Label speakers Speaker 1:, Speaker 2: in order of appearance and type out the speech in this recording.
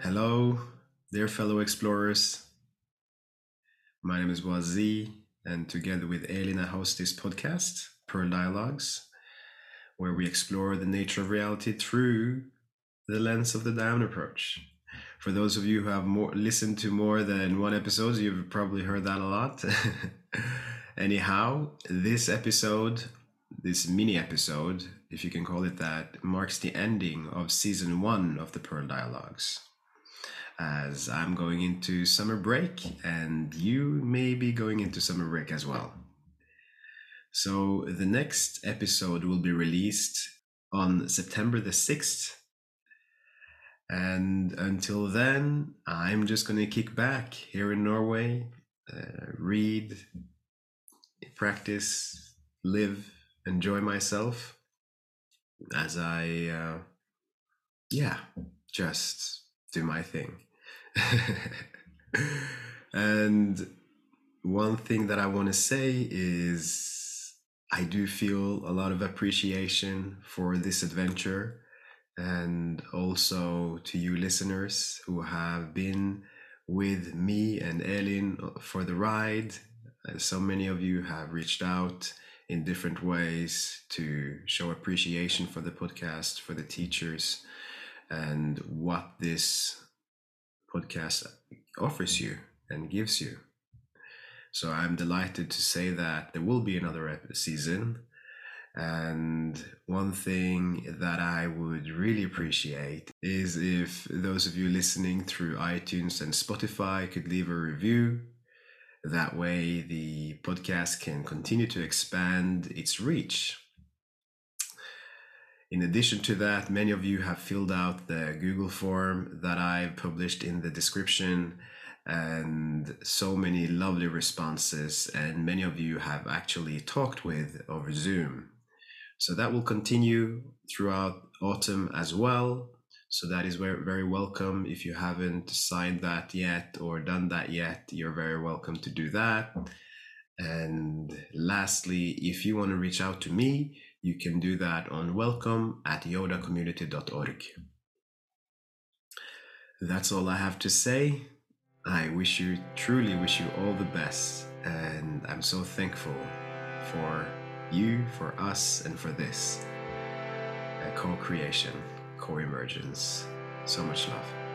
Speaker 1: Hello, dear fellow explorers. My name is Wazee, and together with Elin, I host this podcast, Pearl Dialogues, where we explore the nature of reality through the lens of the Diamond approach. For those of you who have more listened to more than one episode, you've probably heard that a lot. Anyhow, this episode, this mini episode, if you can call it that, marks the ending of season one of the Pearl Dialogues. As I'm going into summer break, and you may be going into summer break as well. So, the next episode will be released on September the 6th. And until then, I'm just going to kick back here in Norway, uh, read, practice, live, enjoy myself as I, uh, yeah, just do my thing. and one thing that I want to say is I do feel a lot of appreciation for this adventure and also to you listeners who have been with me and Elin for the ride. So many of you have reached out in different ways to show appreciation for the podcast, for the teachers, and what this podcast offers you and gives you. So I'm delighted to say that there will be another uh, season. And one thing that I would really appreciate is if those of you listening through iTunes and Spotify could leave a review. That way, the podcast can continue to expand its reach. In addition to that, many of you have filled out the Google form that I've published in the description, and so many lovely responses. And many of you have actually talked with over Zoom. So that will continue throughout autumn as well. So that is very, very welcome. If you haven't signed that yet or done that yet, you're very welcome to do that. And lastly, if you want to reach out to me, you can do that on welcome at yodacommunity.org. That's all I have to say. I wish you, truly wish you all the best. And I'm so thankful for you, for us, and for this co creation, co emergence. So much love.